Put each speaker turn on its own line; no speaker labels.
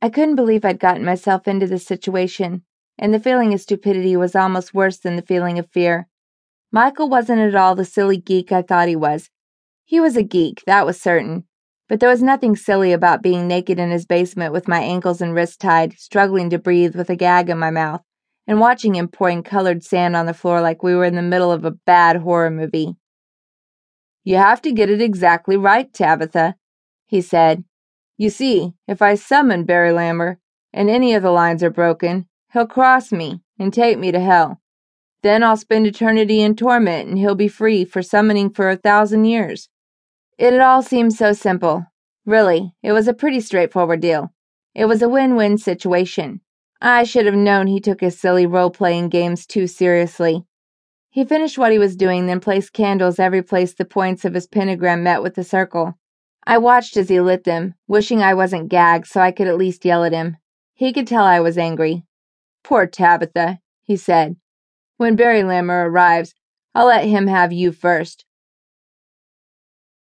I couldn't believe I'd gotten myself into this situation, and the feeling of stupidity was almost worse than the feeling of fear. Michael wasn't at all the silly geek I thought he was. He was a geek, that was certain, but there was nothing silly about being naked in his basement with my ankles and wrists tied, struggling to breathe with a gag in my mouth, and watching him pouring colored sand on the floor like we were in the middle of a bad horror movie.
You have to get it exactly right, Tabitha, he said. You see, if I summon Barilamber, and any of the lines are broken, he'll cross me and take me to hell. Then I'll spend eternity in torment and he'll be free for summoning for a thousand years.
It all seemed so simple. Really, it was a pretty straightforward deal. It was a win win situation. I should have known he took his silly role playing games too seriously. He finished what he was doing, then placed candles every place the points of his pentagram met with the circle. I watched as he lit them, wishing I wasn't gagged so I could at least yell at him. He could tell I was angry.
Poor Tabitha, he said. When Barilamber arrives, I'll let him have you first.